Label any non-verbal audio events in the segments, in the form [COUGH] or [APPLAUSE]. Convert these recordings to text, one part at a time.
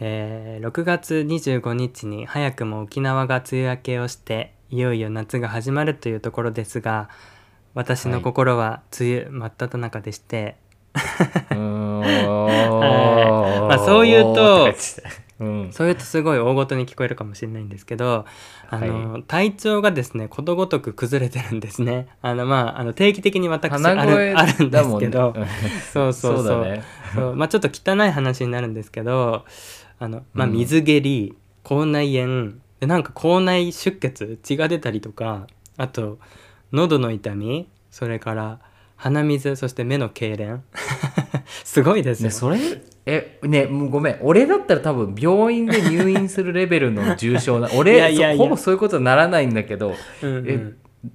えー6月25日に早くも沖縄が梅雨明けをしていよいよ夏が始まるというところですが私の心は梅雨真っ只中でして、[LAUGHS] はい。まあそう言うとうん。そういうとすごい大ごとに聞こえるかもしれないんですけどあの、体調がですねことごとく崩れてるんですね。あのまああの定期的に私あるあるんですけど、そうそうそう。そうだね。そう。まあちょっと汚い話になるんですけどあの、まあ、うん水下痢、口内炎。でなんか口内出血血が出たりとかあと喉の痛みそれから鼻水そして目の痙攣。[LAUGHS] すごいですよ、ねそれ？えねもうごめん。俺だったら多分病院で入院するレベルの重症な [LAUGHS] 俺いやいやほぼそういうことにならないんだけどうんうん。え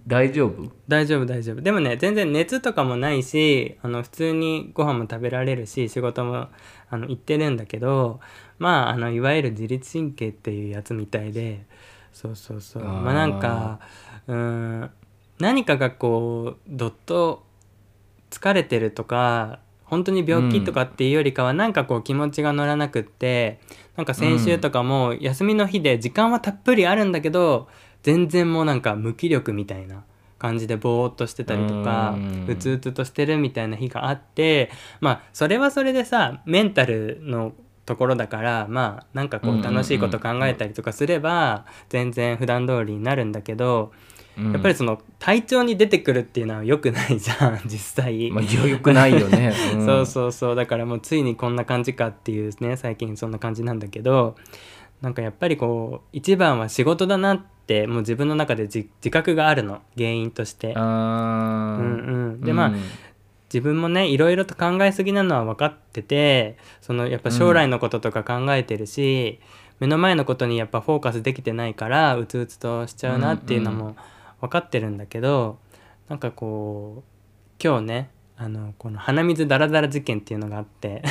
大丈夫？大丈夫大丈夫。でもね全然熱とかもないしあの普通にご飯も食べられるし仕事もあの行ってるんだけどまああのいわゆる自律神経っていうやつみたいでそうそうそう。まあなんかうーん何かがこうどっと疲れてるとか本当に病気とかっていうよりかは、なんかこう気持ちが乗らなくってなんか先週とかも休みの日で時間はたっぷりあるんだけど全然もうなんか無気力みたいな感じでぼーっとしてたりとかうん。うつうつとしてるみたいな日があってまあそれはそれでさメンタルのところだからまあなんかこうんうんううん。楽しいこと考えたりとかすれば全然普段通りになるんだけど、やっぱりその体調に出てくるっていうのは良くないじゃん [LAUGHS] 実際。まあ、よくないよね、[LAUGHS] ん。そうそうそう。だからもうついにこんな感じかっていうね最近そんな感じなんだけどなんかやっぱりこう一番は仕事だなってもう自分の中で自自覚があるの原因として。うんうん、でまあ、自分もねいろいろと考えすぎなのは分かっててそのやっぱ将来のこととか考えてるし、目の前のことにやっぱフォーカスできてないからうつうつとしちゃうなっていうのうんも分かってるんだけど、なんかこう今日ねあのこの鼻水ダラダラ事件っていうのがあって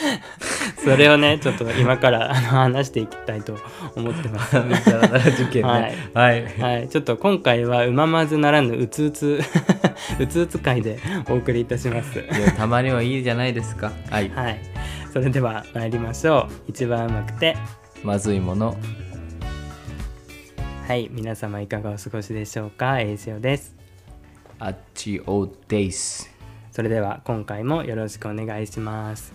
[LAUGHS] それをね [LAUGHS] ちょっと今からあの話していきたいと思ってます。ダラダラ受験はいね。はい、はい、ちょっと今回はうままずならぬうつうつ [LAUGHS] うつうつ会でお送りいたします。たまにはいいじゃないですか。はい。はい、それでは参りましょう。一番うまくて、まずいもの。はい、皆様いかがお過ごしでしょうか？えいしおです。あっちおですそれでは今回もよろしくお願いします。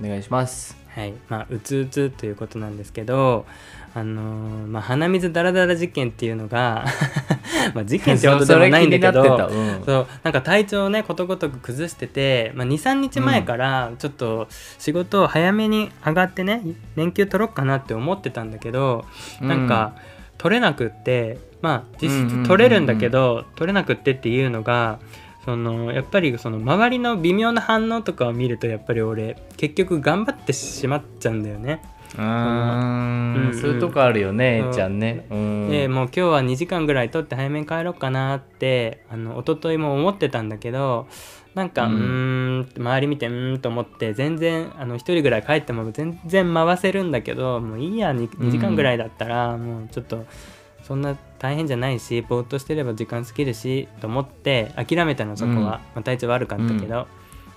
お願いします。はい、まあうつうつということなんですけど、あのーまあ鼻水ダラダラ事件っていうのが [LAUGHS] まあ事件ってことでもないんだけど。そうん。そう。なんか体調をねことごとく崩してて、まあ、23日前からちょっと仕事を早めに上がってね連休取ろうかなって思ってたんだけど、なんか取れなくってまあ実質取れるんだけど、取れなくってっていうのがそのやっぱりその周りの微妙な反応とかを見るとやっぱり俺結局頑張ってしまっちゃうんだよね。うんうんんそういうとこあるよね、えいちゃんね。うん。でもう今日は2時間ぐらい取って早めに帰ろうかなってあの一昨日も思ってたんだけどなんかううんーん周り見てうーんと思って全然あの1人ぐらい帰っても全然回せるんだけどもういいや 2, 2時間ぐらいだったらもうちょっとそんな大変じゃないしぼーっとしてれば時間過ぎるしと思って諦めたのそこは、うんまあ、体調悪かったけど、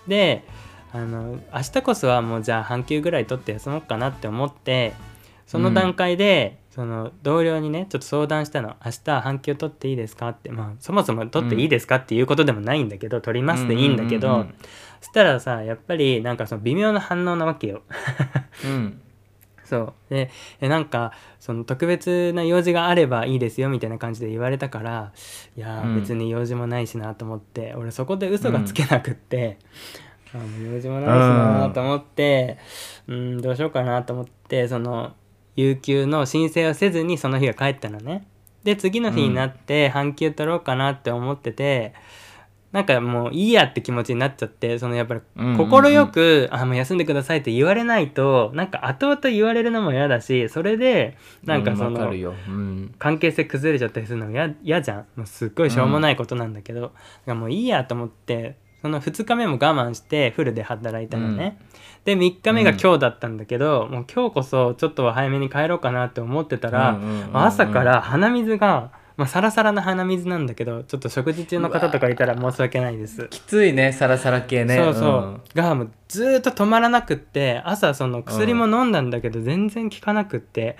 であの明日こそはもうじゃあ半休ぐらい取って休もうかなって思ってその段階で、その同僚にねちょっと相談したの「明日半休取っていいですか?」って。まあそもそも取っていいですかっていうことでもないんだけど、取りますでいいんだけど、うんうんうん。そしたらさやっぱりなんかその微妙な反応なわけよ。うん [LAUGHS] そう。でえなんかその特別な用事があればいいですよみたいな感じで言われたからいやー、うん。別に用事もないしなと思って俺そこで嘘がつけなくって、[LAUGHS] あもう用事もないしなと思ってうんどうしようかなと思ってその有給の申請をせずにその日が帰ったのね。で次の日になって半休取ろうかなって思ってて、なんかもういいやって気持ちになっちゃってそのやっぱりうんうんうん。快く、あもう休んでくださいって言われないとなんか後々言われるのも嫌だしそれでなんかその、関係性崩れちゃったりするのが嫌嫌じゃん。もうすっごいしょうもないことなんだけど、だからもういいやと思ってその2日目も我慢してフルで働いたのね、で3日目が今日だったんだけど、もう今日こそちょっとは早めに帰ろうかなって思ってたら、うんうんうんうん。朝から鼻水がまあ、サラサラな鼻水なんだけどちょっと食事中の方とかいたら申し訳ないです。きついねサラサラ系ね。そうそう、がもうずーっと止まらなくって朝その薬も飲んだんだけど全然効かなくって、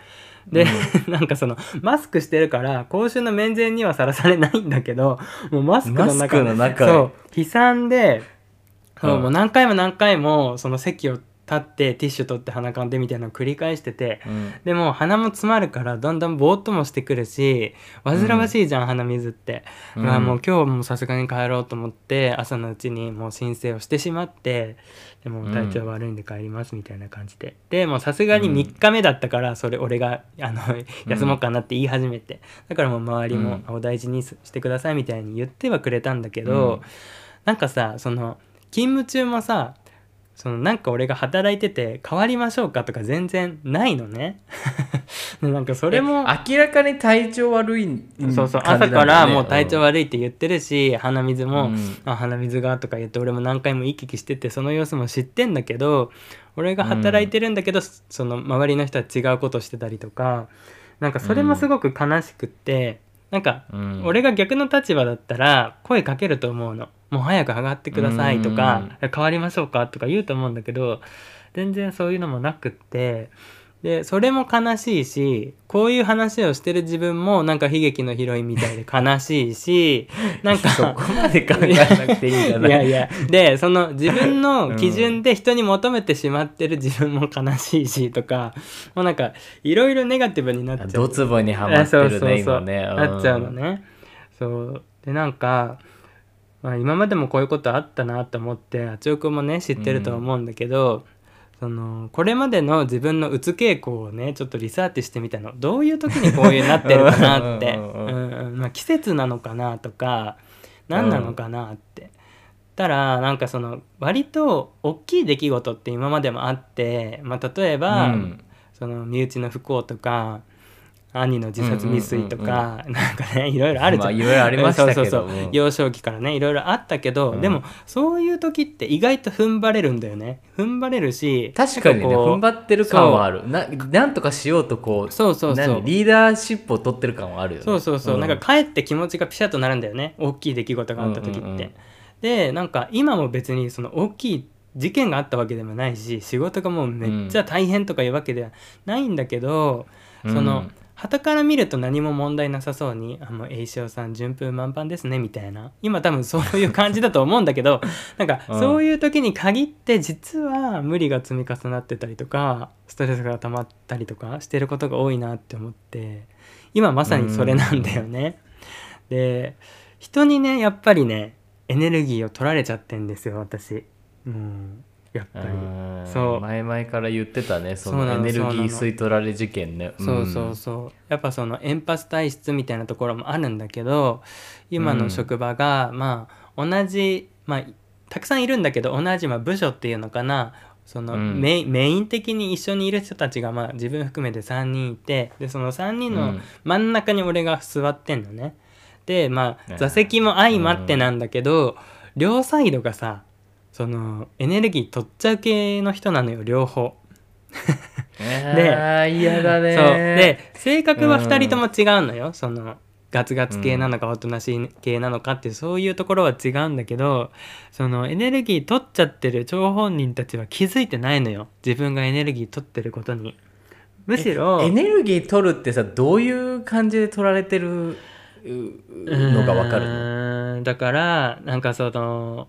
で、[LAUGHS] なんかそのマスクしてるから口臭の面前にはさらされないんだけどもうマスクの中クの中そう悲惨でそううん。もう何回も何回もその席を立ってティッシュ取って鼻かんでみたいなのを繰り返してて、うん。でも鼻も詰まるからだんだんぼーっともしてくるし煩わしいじゃん、鼻水って、うん。だからもう今日もさすがに帰ろうと思って朝のうちにもう申請をしてしまってでも体調悪いんで帰りますみたいな感じで、でもうさすがに3日目だったからそれ俺があの休もうかなって言い始めて。だからもう周りもうん。お大事にしてくださいみたいに言ってはくれたんだけど、うん。なんかさその勤務中もさそのなんか俺が働いてて変わりましょうかとか全然ないのね。[LAUGHS] なんかそれもえ明らかに体調悪いそうそう朝からもう体調悪いって言ってるし、鼻水も、うん。あ鼻水がとか言って俺も何回も行き来しててその様子も知ってんだけど俺が働いてるんだけど、その周りの人は違うことしてたりとかなんかそれもすごく悲しくって、なんかうん。俺が逆の立場だったら声かけると思うの。もう早く上がってくださいとか、変わりましょうかとか言うと思うんだけど全然そういうのもなくってでそれも悲しいしこういう話をしてる自分もなんか悲劇のヒロインみたいで悲しいし [LAUGHS] なんかそこまで考えなくていいんじゃない？いやいや。でその自分の基準で人に求めてしまってる自分も悲しいしとかもうなんかいろいろネガティブになっちゃう。ドツボにはまってるね今ね。うん。なっちゃうのね。そう。でなんか、まあ、今までもこういうことあったなと思ってあちおくんもね知ってると思うんだけど、そのこれまでの自分のうつ傾向をねちょっとリサーチしてみたの。どういう時にこういうなってるかなって。うん。まあ季節なのかなとか何なのかなって。たらなんかその割と大きい出来事って今までもあって、まあ、例えば、うん。その身内の不幸とか兄の自殺未遂とか、なんかねいろいろあるじゃん、まあいろいろありましたけど。そうそうそう。うん幼少期からねいろいろあったけど、うん。でもそういう時って意外と踏ん張れるんだよね。踏ん張れるし確かにね踏ん張ってる感はある。ななんとかしようとこうそうそうそう。何リーダーシップを取ってる感はあるよね。そうそうそう、ん。なんかかえって気持ちがピシャッとなるんだよね。大きい出来事があった時って。うんうんうん。でなんか今も別にその大きい事件があったわけでもないし仕事がもうめっちゃ大変とかいうわけではないんだけど、うん。その傍から見ると何も問題なさそうに「あもう栄翔さん順風満帆ですね」みたいな今多分そういう感じだと思うんだけど [LAUGHS] なんかうんそういう時に限って実は無理が積み重なってたりとかストレスが溜まったりとかしてることが多いなって思って今まさにそれなんだよね。で人にねやっぱりねエネルギーを取られちゃってんですよ私。うんやっぱり。うん。そう。前々から言ってたねそののエネルギー吸い取られ事件ねそうそうそう。やっぱそのエンパス体質みたいなところもあるんだけど今の職場が、まあ同じまあたくさんいるんだけど同じまあ部署っていうのかな。そのうん。メイン的に一緒にいる人たちがまあ自分含めて3人いてでその3人のうん。真ん中に俺が座ってんのね。でまうんあ座席も相まってなんだけど、両サイドがさそのエネルギー取っちゃう系の人なのよ両方。[LAUGHS] で嫌だね。そう。で性格は2人とも違うのよ、そのガツガツ系なのかおとなしい系なのかってそういうところは違うんだけどそのエネルギー取っちゃってる張本人たちは気づいてないのよ。自分がエネルギー取ってることに。むしろエネルギー取るってさどういう感じで取られてるうのがわかるの？だからなんかその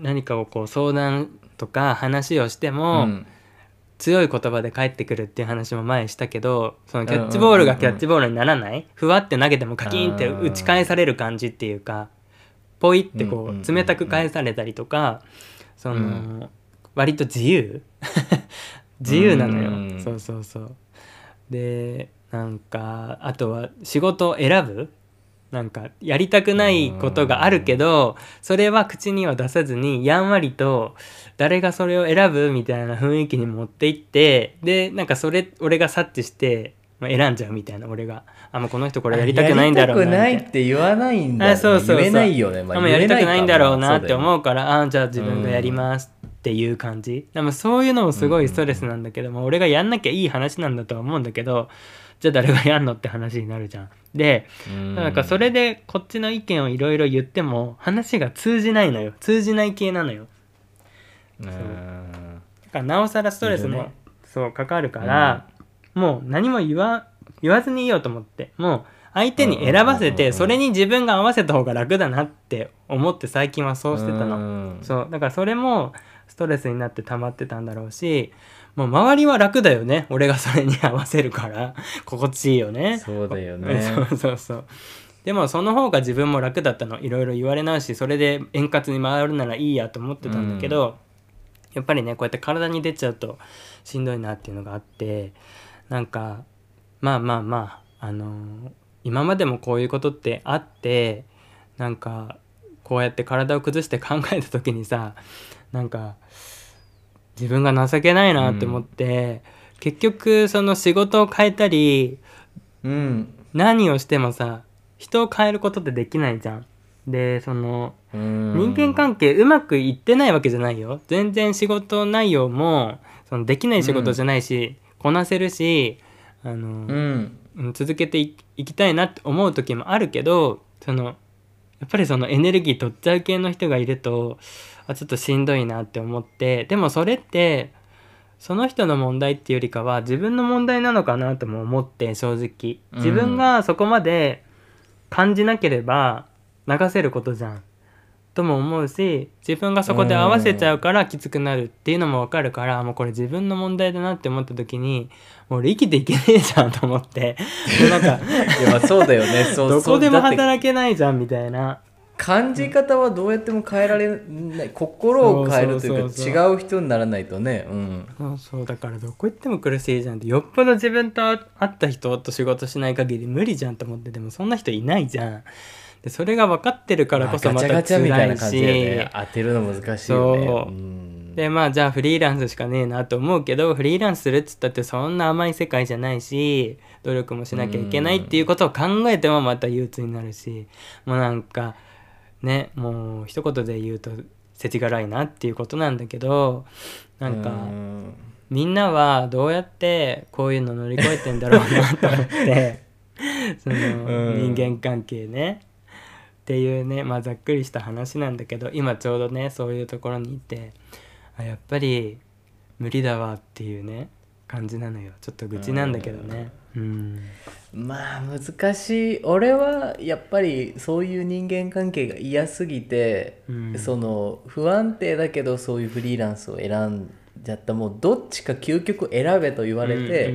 何かをこう相談とか話をしても、うん。強い言葉で返ってくるっていう話も前したけどそのキャッチボールがキャッチボールにならない、ふわって投げてもカキンって打ち返される感じっていうかポイってこうんうんうんうんう冷たく返されたりとかその、うん。割と自由？[LAUGHS] 自由なのよ、うん。そうそうそう。でなんかあとは仕事を選ぶ？なんかやりたくないことがあるけどそれは口には出さずにやんわりと誰がそれを選ぶみたいな雰囲気に持っていってでなんかそれ俺が察知して、まあ、選んじゃうみたいな。俺があもうこの人これやりたくないんだろうないなやりたくないって言わないんだあそうそうそう。言えないよね、あもうやりたくないんだろうなってう思うからあじゃあ自分がやりますっていう感じ。でもそういうのもすごいストレスなんだけど、まあ俺がやんなきゃいい話なんだとは思うんだけどじゃあ誰がやんのって話になるじゃん。でうん。なんかそれでこっちの意見をいろいろ言っても話が通じないのよ。通じない系なのよ。う。んだからなおさらストレスもね。そうかかるから、もう何も言わ言わずにいようと思って。もう相手に選ばせてそれに自分が合わせた方が楽だなって思って最近はそうしてたの。うん。そう。だからそれもストレスになって溜まってたんだろうしもう周りは楽だよね。俺がそれに合わせるから。[LAUGHS] 心地いいよね。そうだよね。[LAUGHS] そうそうそう。でもその方が自分も楽だったの。いろいろ言われないしそれで円滑に回るならいいやと思ってたんだけど、やっぱりねこうやって体に出ちゃうとしんどいなっていうのがあってなんかまあまあまああのー今までもこういうことってあってなんかこうやって体を崩して考えた時にさなんか自分が情けないなって思って、結局その仕事を変えたりうん。何をしてもさ人を変えることってできないじゃん。でそのうん。人間関係うまくいってないわけじゃないよ。全然仕事内容もそのできない仕事じゃないし、こなせるしあの、うんうん。続けていいきたいなって思う時もあるけどそのやっぱりそのエネルギー取っちゃう系の人がいるとあちょっとしんどいなって思ってでもそれってその人の問題っていうよりかは自分の問題なのかなとも思って正直。自分がそこまで感じなければ流せることじゃん。とも思うし自分がそこで合わせちゃうからきつくなるっていうのも分かるからもうこれ自分の問題だなって思った時にもう俺生きていけねえじゃんと思って。[LAUGHS] なんかいやまあそうだよね。そうどこでも働けないじゃんみたいな感じ方はどうやっても変えられない心を変えるというか違う人にならないとね。うん。そうだからどこ行っても苦しいじゃんってよっぽど自分と会った人と仕事しない限り無理じゃんと思ってでもそんな人いないじゃん。でそれが分かってるからこそまたチャガチャみたい辛ない感じでしね当てるの難しいよね。そうん。でまあじゃあフリーランスしかねえなと思うけどフリーランスするっつったってそんな甘い世界じゃないし努力もしなきゃいけないっていうことを考えてもまた憂鬱になるし。もうなんかねもう一言で言うと世知辛いなっていうことなんだけどなんかうん。みんなはどうやってこういうの乗り越えてんだろうなと思って [LAUGHS] そのうん。人間関係ね。っていうねまあざっくりした話なんだけど今ちょうどねそういうところにいてあやっぱり無理だわっていうね感じなのよ。ちょっと愚痴なんだけどね。うん。まあ難しい。俺はやっぱりそういう人間関係が嫌すぎて、うん。その不安定だけどそういうフリーランスを選んじゃった。もうどっちか究極選べと言われうんて、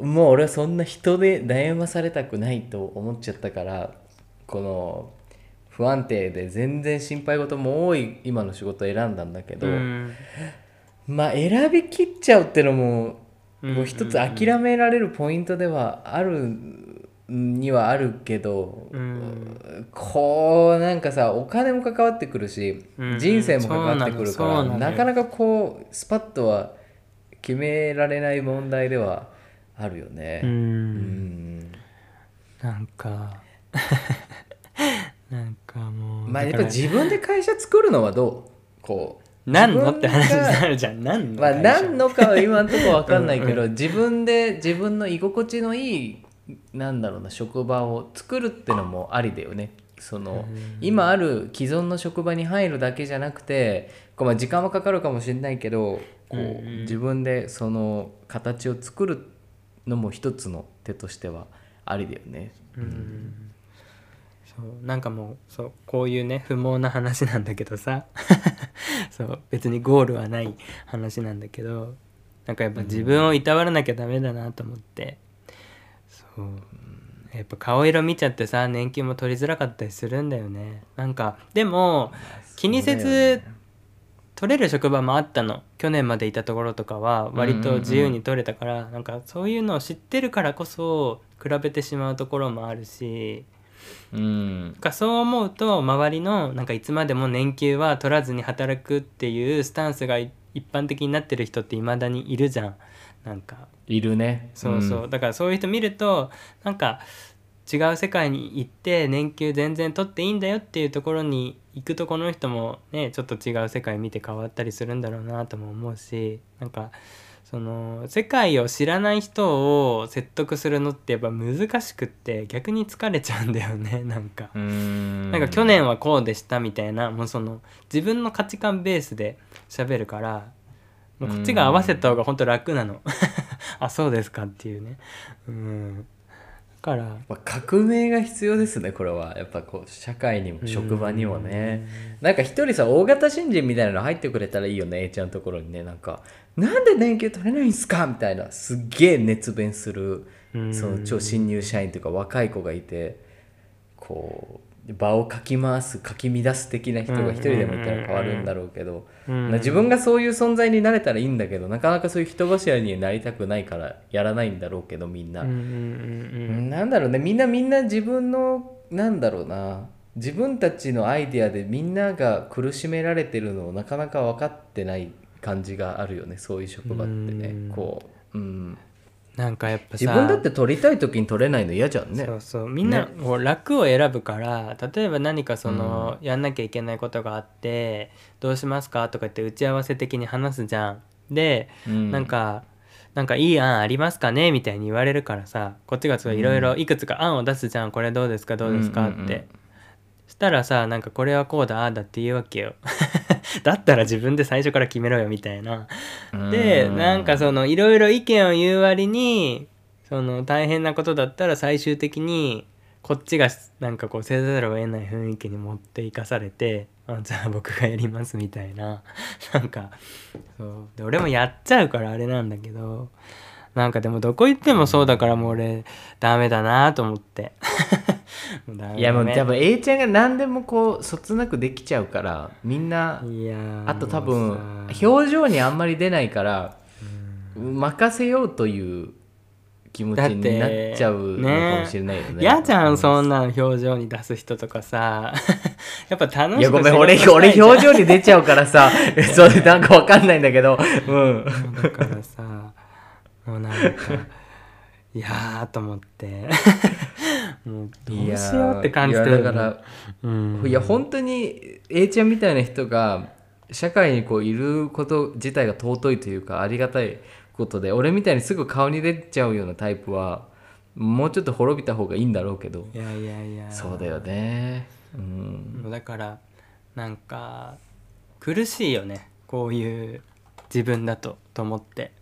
うん。もう俺はそんな人で悩まされたくないと思っちゃったからこの不安定で全然心配事も多い今の仕事を選んだんだけど、うんまあ選びきっちゃうってのもうんもう一つ諦められるポイントではあるにはあるけど、うん。こうなんかさお金も関わってくるし、うん人生も関わってくるからなななかなかこうスパッとは決められない問題ではあるよね。ううん。んなんか。[LAUGHS] なんかもうまあやっぱ自分で会社作るのはどう？こう何のって話になるじゃん。何のまあ何のかは今んとこ分かんないけど [LAUGHS] 自分で自分の居心地のいいなんだろうな職場を作るってのもありだよね。その今ある既存の職場に入るだけじゃなくてこうまあ時間はかかるかもしれないけどこう自分でその形を作るのも一つの手としてはありだよね。うんそうなんかもうそうこういうね不毛な話なんだけどさ。[LAUGHS] そう別にゴールはない話なんだけどなんかやっぱ自分をいたわらなきゃダメだなと思って。そうやっぱ顔色見ちゃってさ年金も取りづらかったりするんだよね。なんかでも気にせず取れる職場もあったの。去年までいたところとかは割と自由に取れたから、なんかそういうのを知ってるからこそ比べてしまうところもあるしうん。かそう思うと周りのなんかいつまでも年給は取らずに働くっていうスタンスがい一般的になってる人っていまだにいるじゃん。なんか。いるね。そうそう、ん。だからそういう人見るとなんか違う世界に行って年休全然取っていいんだよっていうところに行くとこの人もねちょっと違う世界見て変わったりするんだろうなとも思うしなんかその世界を知らない人を説得するのってやっぱ難しくって逆に疲れちゃうんだよね [LAUGHS] なんか。うん。なんか去年はこうでしたみたいな。もうその自分の価値観ベースで喋るからこっちが合わせた方が本当楽なの。[LAUGHS] あそうですかっていうね。うん。だからまあ革命が必要ですねこれは。やっぱこう社会にも職場にもね。なんか一人さ大型新人みたいなの入ってくれたらいいよね A ちゃんのところにねなんか「なんで年休取れないんすか?」みたいなすっげえ熱弁するうん。その超新入社員というか若い子がいてこう場をかき回すかき乱す的な人が一人でもいたら変わるんだろうけどうん。自分がそういう存在になれたらいいんだけどなかなかそういう人柱になりたくないからやらないんだろうけどみんな。なんだろうね。みんなみんな自分のなんだろうな。自分たちのアイデアでみんなが苦しめられてるのをなかなか分かってない感じがあるよねそういう職場ってねうんこう、うん、なんかやっぱさ自分だって取りたい時に取れないの嫌じゃんねそうそうみんなこう楽を選ぶから例えば何かその、やんなきゃいけないことがあって「どうしますか?」とか言って打ち合わせ的に話すじゃん。で、うんなんか「なんかいい案ありますかね?」みたいに言われるからさこっちがいろいろいくつか案を出すじゃん「これどうですかどうですか?」って。うんうんうんしたらさなんかこれはこうだああだって言うわけよ [LAUGHS] だったら自分で最初から決めろよみたいな。でうん。なんかそのいろいろ意見を言う割にその大変なことだったら最終的にこっちがなんかこうせざるを得ない雰囲気に持っていかされてあじゃあ僕がやりますみたいな。[LAUGHS] なんかそう。で俺もやっちゃうからあれなんだけどなんかでもどこ行ってもそうだからもう俺ダメだなと思って。[LAUGHS] いやもう多分 A ちゃんが何でもこうそつなくできちゃうからみんないやーあと多も分表情にあんまり出ないから任せようという気持ちになっちゃうのかもしれないよね。嫌じゃんそんんなの表情に出す人とかさ [LAUGHS] やっぱ楽しくいやごめん仕俺俺表情に出ちゃうからさ [LAUGHS] それなんかわかんないんだけど。うんだからさもうなんかいやーと思って。[LAUGHS] もうどうしようって感じてるいやだからうん。いや本当に A ちゃんみたいな人が社会にこういること自体が尊いというかありがたいことで俺みたいにすぐ顔に出ちゃうようなタイプはもうちょっと滅びた方がいいんだろうけど。いやいやいやそうだよね。うん。だからなんか苦しいよね。こういう自分だとと思って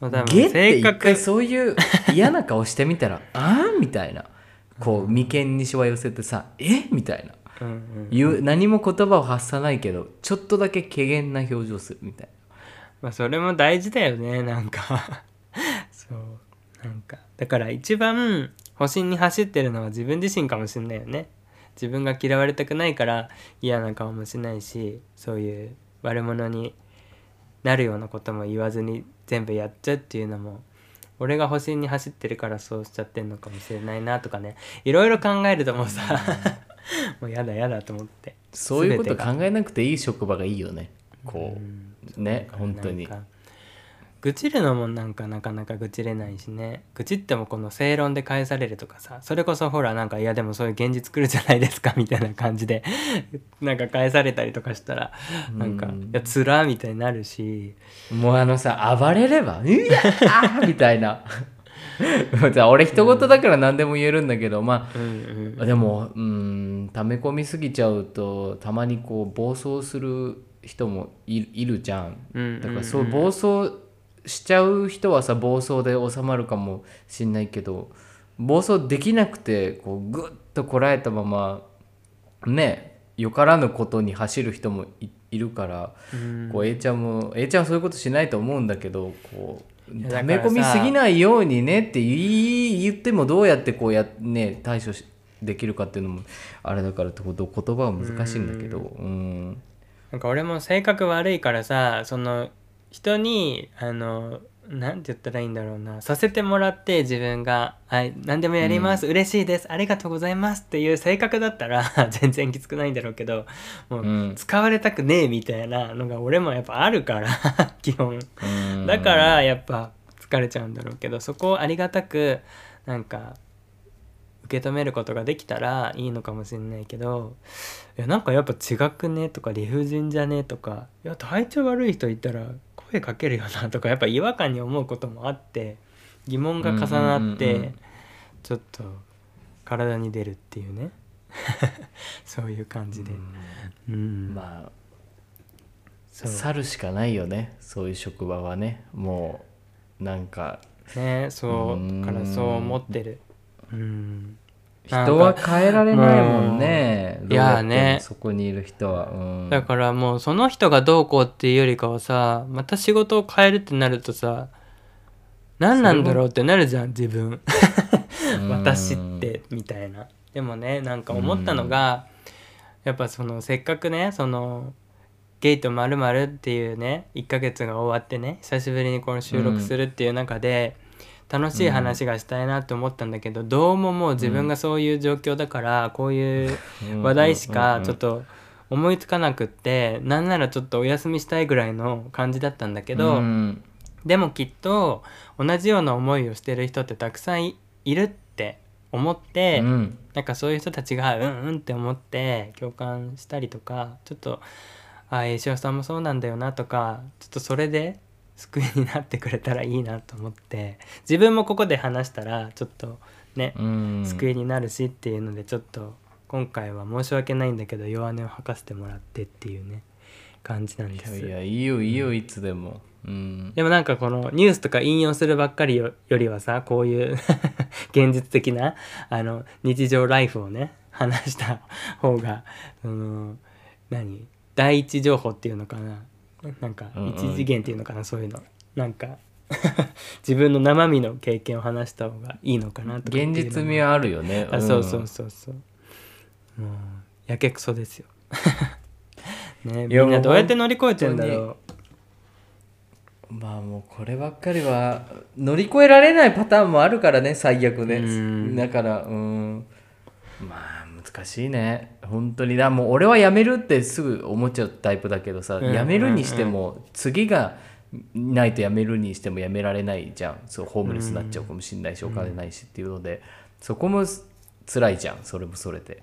もう多分ゲって性格一回そういう嫌な顔してみたら [LAUGHS] ああみたいな。こう眉間にしわ寄せてさえみたいな。うんうん言う何も言葉を発さないけどちょっとだけ怪げな表情するみたいまあそれも大事だよねなんか。[LAUGHS] そうなんか。だから一番星に走ってるのは自分自身かもしれないよね。自分が嫌われたくないから嫌な顔もしないしそういう悪者になるようなことも言わずに全部やっちゃうっていうのも俺が星に走ってるからそうしちゃってんのかもしれないなとかね。いろいろ考えるともうさ [LAUGHS] もうやだやだと思って。なそういうこと考えなくていい職場がいいよね。こう。ね本当に愚痴るのもなんかなかなか愚痴れないしね。愚痴ってもこの正論で返されるとかさそれこそほらなんかいやでもそういう現実来るじゃないですかみたいな感じで [LAUGHS] なんか返されたりとかしたらなんかうん。いやつらみたいになるし。もうあのさ暴れれば「[LAUGHS] うわあ!」みたいな。[LAUGHS] さ俺人事だから何でも言えるんだけどまうんうん。あでもうん溜め込みすぎちゃうとたまにこう暴走する人もいいるじゃんうん。だからそう暴走しちゃう人はさ暴走で収まるかもしんないけど暴走できなくてこうグッとこらえたままねよからぬことに走る人もいいるから、うん。こう A ちゃんも A ちゃんはそういうことしないと思うんだけどこう溜め込みすぎないようにねって言ってもどうやってこうやね対処しできるかっていうのもあれだからってこと言葉は難しいんだけどうん。なんか俺も性格悪いからさその人にあのなんて言ったらいいんだろうな。させてもらって自分が「はい何でもやります、嬉しいですありがとうございます」っていう性格だったら [LAUGHS] 全然きつくないんだろうけどもう、うん。使われたくねえみたいなのが俺もやっぱあるから [LAUGHS] 基本。うん。だからやっぱ疲れちゃうんだろうけどそこをありがたくなんか受受け止めることができたらいいのかもしれないけどいやなんかやっぱ違くねとか理不尽じゃねとかいや体調悪い人いたら声かけるよなとかやっぱ違和感に思うこともあって疑問が重なってんちょっと体に出るっていうね。[LAUGHS] そういう感じで、うん。まあ去るしかないよね。そういう職場はね。もうなんか。ねそう。うん。からそう思ってる。うん人は変えられないもんね。もうどうやってもいやね。そこにいる人は、うん、だからもうその人がどうこうっていうよりかはさまた仕事を変えるってなるとさ何なんだろうってなるじゃん自分。[LAUGHS] 私ってみたいな。でもねなんか思ったのがやっぱそのせっかくねそのゲイとまるっていうね1ヶ月が終わってね久しぶりにこの収録するっていう中で、楽しい話がしたいなって思ったんだけど、どうももう自分がそういう状況だから、こういう話題しかちょっと思いつかなくって、なんならちょっとお休みしたいぐらいの感じだったんだけど、うんでもきっと同じような思いをしてる人ってたくさんいいるって思って、うん。なんかそういう人たちがうんうんって思って共感したりとかちょっとああ石尾さんもそうなんだよなとかちょっとそれで救いになってくれたらいいなと思って自分もここで話したらちょっとね、うん。救いになるしっていうのでちょっと今回は申し訳ないんだけど弱音を吐かせてもらってっていうね感じなんです。いやいいよいいよいつでも。うん。でもなんかこのニュースとか引用するばっかりよよりはさこういう [LAUGHS] 現実的なあの日常ライフをね話した方がその何？第一情報っていうのかな？なんかうんうん。一次元っていうのかな、そういうの。なんか [LAUGHS] 自分の生身の経験を話した方がいいのかなとか現実味はあるよね、あそうそうそうそう。もうやけくそですよ。[LAUGHS] ねみんなどうやって乗り越えてんだろう。もまあもうこればっかりは乗り越えられないパターンもあるからね最悪ね。うん。だからうん。まあ難しいね本当に。だもう俺は辞めるってすぐ思っちゃうタイプだけどさ、うん辞めるにしても次がないと辞めるにしても辞められないじゃん。そうホームレスになっちゃうかもしれないし、お金ないしっていうので。そこも辛いじゃんそれもそれで。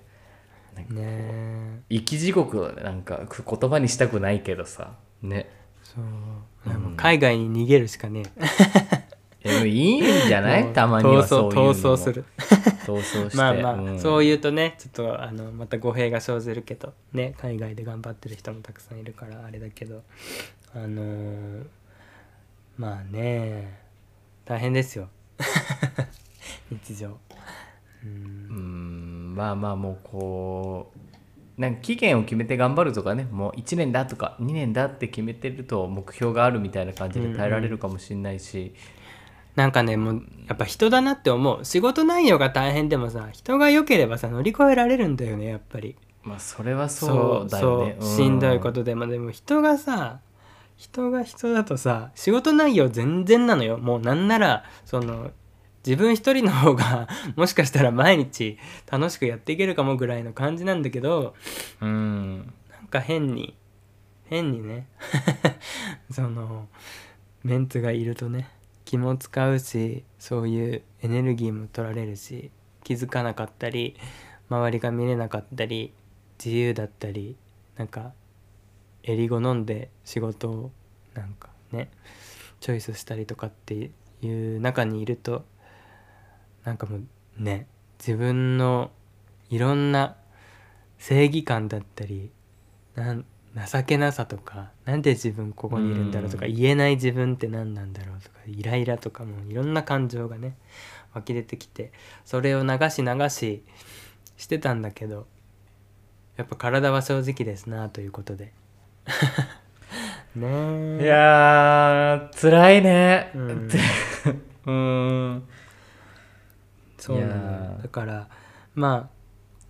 ねえ。生き地獄をなんか言葉にしたくないけどさ。ね。そう、でも海外に逃げるしかねいやでもいいんじゃない？たまにはそういうのも。逃走する。逃走して。まあまあ、うん。そう言うとねちょっとあのまた語弊が生じるけどね海外で頑張ってる人もたくさんいるからあれだけどあのーまあね大変ですよ。[LAUGHS] 日常。うん。うんまあまあもうこうなんか期限を決めて頑張るとかねもう1年だとか2年だって決めてると目標があるみたいな感じで耐えられるかもしれないし、なんかねもうやっぱ人だなって思う。仕事内容が大変でもさ人が良ければさ乗り越えられるんだよねやっぱり。まあそれはそうだよね。そうしんどいこととでも。でも人がさ人が人だとさ仕事内容全然なのよ。もうなんならその自分一人の方が [LAUGHS] もしかしたら毎日楽しくやっていけるかもぐらいの感じなんだけどうんなんか変に変にね。[LAUGHS] そのメンツがいるとね気も使うしそういうエネルギーも取られるし気づかなかったり周りが見れなかったり自由だったりなんか襟好んで仕事をなんかねチョイスしたりとかっていう中にいるとなんかもうね自分のいろんな正義感だったりなん情けなさとかなんで自分ここにいるんだろうとかうん。言えない自分って何なんだろうとかイライラとかもいろんな感情がね湧き出てきてそれを流し流ししてたんだけどやっぱ体は正直ですなということで。[LAUGHS] ねえ。いやー辛いね。うん。[LAUGHS] うん。そうなのだからまあ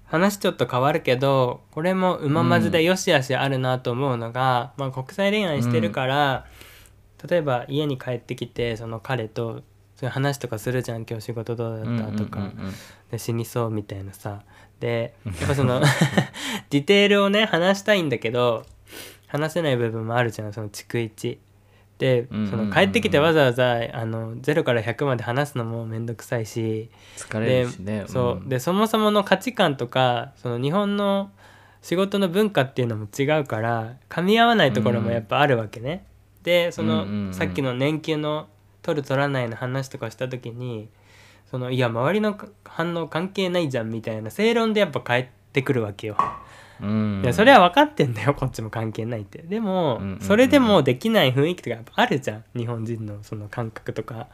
話ちょっと変わるけどこれもうままずでよしあしあるなと思うのが、まあ、国際恋愛してるから、例えば家に帰ってきてその彼とそういう話とかするじゃん今日仕事どうだったとか、うんうんうんうん。で死にそうみたいなさ。でやっぱその [LAUGHS] ディテールをね話したいんだけど話せない部分もあるじゃんその逐一。でうんうんうんその帰ってきてわざわざあの0から100まで話すのもめんどくさいし。疲れるしね。そう。でそもそもの価値観とかその日本の仕事の文化っていうのも違うから噛み合わないところもやっぱあるわけね。でその、うんうんうん。さっきの年金の取る取らないの話とかした時にそのいや周りの反応関係ないじゃんみたいな正論でやっぱ返ってくるわけよ。うん。いやそれは分かってんだよこっちも関係ないって。でも、うんうんうん。それでもできない雰囲気とかやっぱあるじゃん。日本人のその感覚とか。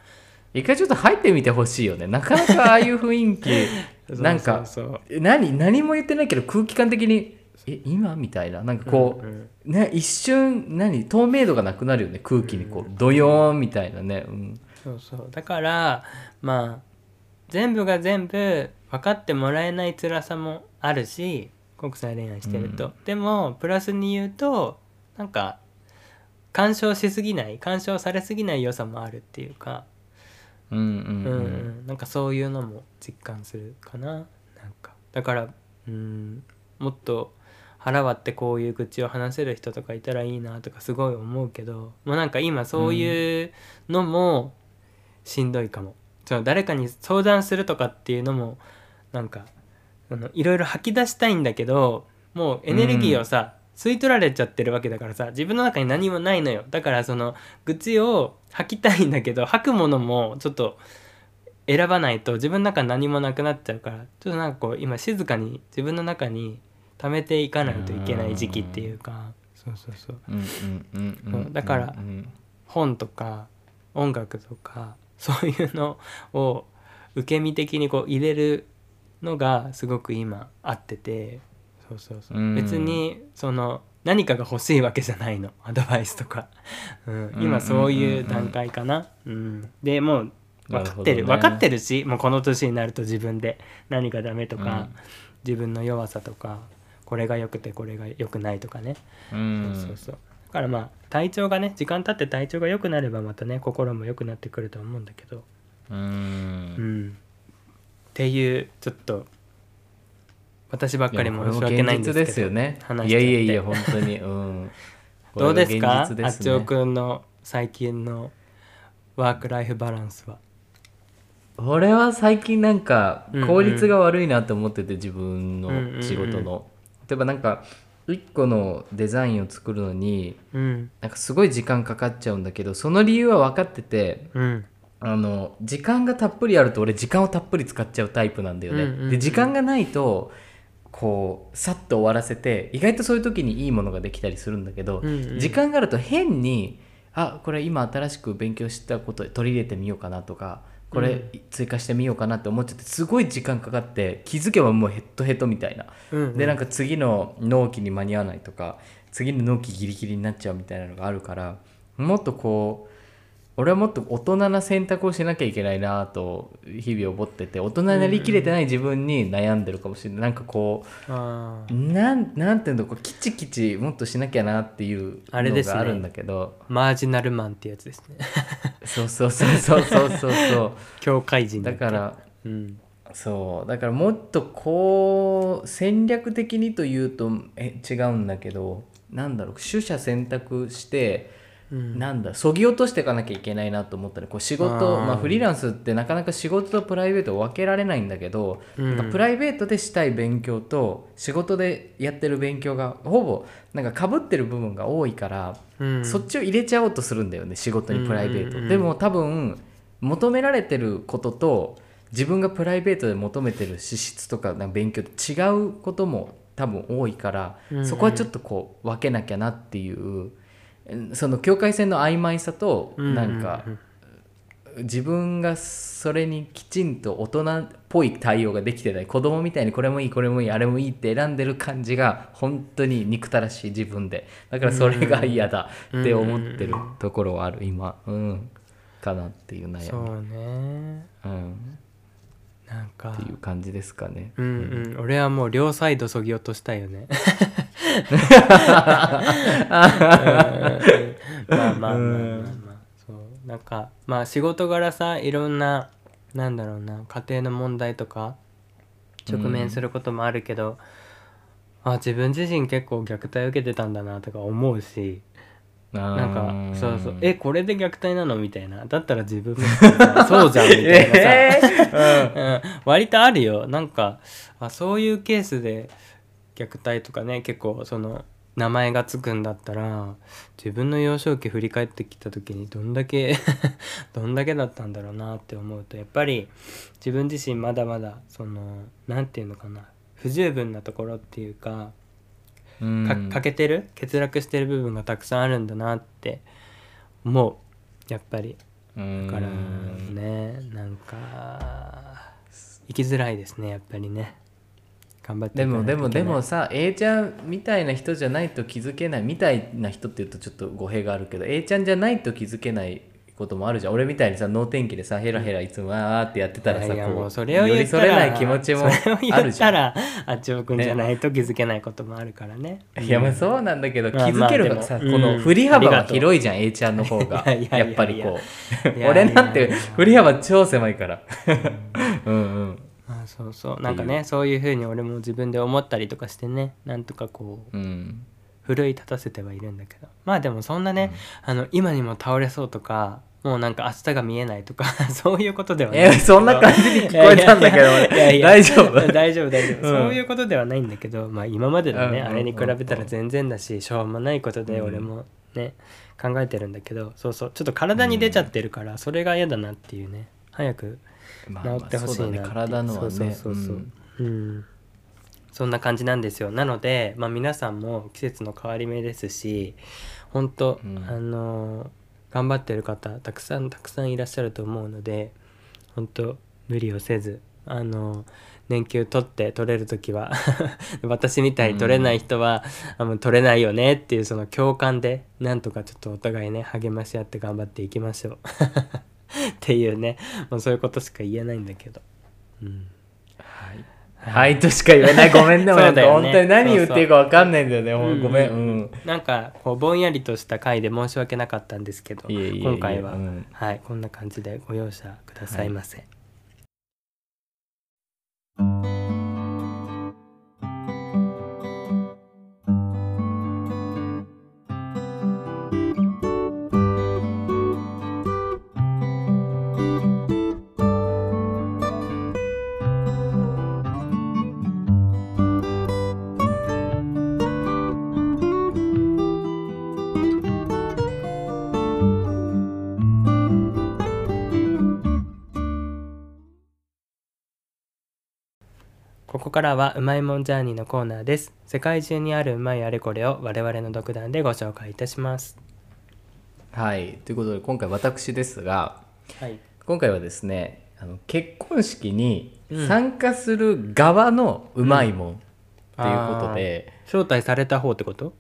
一回ちょっと入ってみてほしいよね。なかなかああいう雰囲気なんかそうそう。え何何も言ってないけど空気感的にえ今？みたいな。なんかこう、うんうん。ね一瞬何？透明度がなくなるよね空気にこう。ドヨーンみたいなね、うん、そうそう。だからまあ全部が全部分かってもらえない辛さもあるし国際恋愛してると、でもプラスに言うとなんか干渉しすぎない干渉されすぎない良さもあるっていうか、うんうんうん。うん。うんなんかそういうのも実感するかな。なんか。だからうん。もっと腹割ってこういう愚痴を話せる人とかいたらいいなとかすごい思うけど。もうなんか今そういうのもしんどいかも、その誰かに相談するとかっていうのもなんかあのいろいろ吐き出したいんだけどもうエネルギーをさ、吸い取られちゃってるわけだからさ自分の中に何もないのよ。だからその愚痴を吐きたいんだけど吐くものもちょっと選ばないと自分の中に何もなくなっちゃうからちょっとなんかこう今静かに自分の中に溜めていかないといけない時期っていうか。そうそうそう。うんうんうんうんそうだからうん本とか音楽とかそういうのを受け身的にこう入れるのがすごく今合っててそうそうそう、うん。別にその何かが欲しいわけじゃないの。[LAUGHS] アドバイスとか、うん、うん今そういう段階かな、うん、でもう分かってる。ね分かってるしもうこの年になると自分で [LAUGHS] 何がダメとか、うん。自分の弱さとかこれが良くてこれが良くないとかね、うん。そうそうそう。だからまあ体調がね時間経って体調が良くなればまたね心も良くなってくると思うんだけど。ううんんっていうちょっと私ばっかり申し訳ないんですけどですよね。いやいやいや本当に。うん。[LAUGHS] どうですかですねあっちおくんの最近のワークライフバランスは？俺は最近なんかうんうん。効率が悪いなと思ってて自分の仕事うんうん。うんの。例えばなんか一個のデザインを作るのにうん。なんかすごい時間かかっちゃうんだけどその理由は分かっててうんあの時間がたっぷりあると俺時間をたっぷり使っちゃうタイプなんだよね、うんうんうん。で時間がないとこうさっと終わらせて意外とそういう時にいいものができたりするんだけど、うんうん。時間があると変にあこれ今新しく勉強したこと取り入れてみようかなとかこれ追加してみようかなって思っちゃってすごい時間かかって気づけばもうヘッドヘッドみたいな。うん。でなんか次の納期に間に合わないとか次の納期ギリギリになっちゃうみたいなのがあるからもっとこう俺はもっと大人な選択をしなきゃいけないなと日々思ってて大人になりきれてない自分に悩んでるかもしれない。なんかこうなんなんていうのこうキチキチもっとしなきゃなっていうあれですね。のがあるんだけど、マージナルマンってやつですね。そうそうそうそうそうそうそ境界 [LAUGHS] 人うだからうん。そう。だからもっとこう戦略的にというとえ違うんだけどなんだろう取捨選択して、うん。なんだそぎ落としていかなきゃいけないなと思ったらこう仕事まあ、フリーランスってなかなか仕事とプライベートを分けられないんだけど、うん。なんかプライベートでしたい勉強と仕事でやってる勉強がほぼなんか被ってる部分が多いから、うん。そっちを入れちゃおうとするんだよね仕事にプライベート、でも多分求められてることと自分がプライベートで求めてる資質とかなんか勉強と違うことも多分多いから、そこはちょっとこう分けなきゃなっていうえその境界線の曖昧さとなんかうん。自分がそれにきちんと大人っぽい対応ができてない子供みたいにこれもいいこれもいいあれもいいって選んでる感じが本当に憎たらしい自分で。だからそれが嫌だって思ってるところはある今。うん。かなっていう悩み。そうね。うんなんか。っていう感じですかね。うんうん、俺はもう両サイドそぎ落としたいよね。[LAUGHS] うんまあまあまあまあまあそうなんかまあ仕事柄さいろんななんだろうな家庭の問題とか直面することもあるけど、あ自分自身結構虐待を受けてたんだなとか思うし、なんかそうそう。えこれで虐待なの？みたいな。だったら自分も。[LAUGHS] そうじゃんみたいなさ、えー。うん、割とあるよ。なんかあそういうケースで虐待とかね結構その名前がつくんだったら自分の幼少期振り返ってきた時にどんだけ [LAUGHS] どんだけだったんだろうなって思うとやっぱり自分自身まだまだその何て言うのかな。不十分なところっていうか欠けてる？欠落してる部分がたくさんあるんだなって思う。やっぱり。うんだからねなんか生きづらいですねやっぱりね。頑張ってでもでもでもさ A ちゃんみたいな人じゃないと気づけない。みたいな人って言うとちょっと語弊があるけど A ちゃんじゃないと気づけないこともあるじゃん。俺みたいにさ能天気でさヘラヘラいつもわーってやってたらさいやいやこもうそれを言寄り添れない気持ちもあるじゃん。ったらあっちおくんじゃないと気づけないこともあるからね。いやまあそうなんだけど気まあづけるさ、まあでもこのうん振り幅が広いじゃん A ちゃんの方が。[LAUGHS] いやっぱりこう。俺なんて振り幅超狭いから。[LAUGHS] うんうん。あそうそう。なんかねそういうふうに俺も自分で思ったりとかしてね。なんとかこう。うん奮い立たせてはいるんだけど。まあでもそんなね、あの今にも倒れそうとかもうなんか明日が見えないとか [LAUGHS] そういうことではないえそんな感じに聞こえたんだけど大丈夫？[LAUGHS] 大丈夫大丈夫、うん。そういうことではないんだけどまあ今までのね、うんあれに比べたら全然だししょうもないことで俺もね、考えてるんだけど。そうそう。ちょっと体に出ちゃってるから、それが嫌だなっていうね。早くまあ治ってほしいなまあそうだね。体のはね。そうそうそうそう。うん。うんそんな感じなんですよ。なので、まあ、皆さんも季節の変わり目ですし本当、うん。あの頑張ってる方たくさんたくさんいらっしゃると思うので本当無理をせずあの年休取って取れる時は [LAUGHS] 私みたいに取れない人は、あの取れないよねっていうその共感でなんとかちょっとお互いね励まし合って頑張っていきましょう。[LAUGHS] っていうねもうそういうことしか言えないんだけど。うんはいはいとしか言えないごめんね俺そうだよね。本当に何言っていいか分かんないんだよねほんごめん。ううんん。なんかこうぼんやりとした回で申し訳なかったんですけど今回は、うん。はいこんな感じでご容赦くださいませ、ここからはうまいもんジャーニーのコーナーです。世界中にあるうまいあれこれを我々の独断でご紹介いたします。はい。ということで今回私ですがはい。今回はですねあの結婚式にうん。参加する側のうまいもんっていうことで、招待された方ってこと？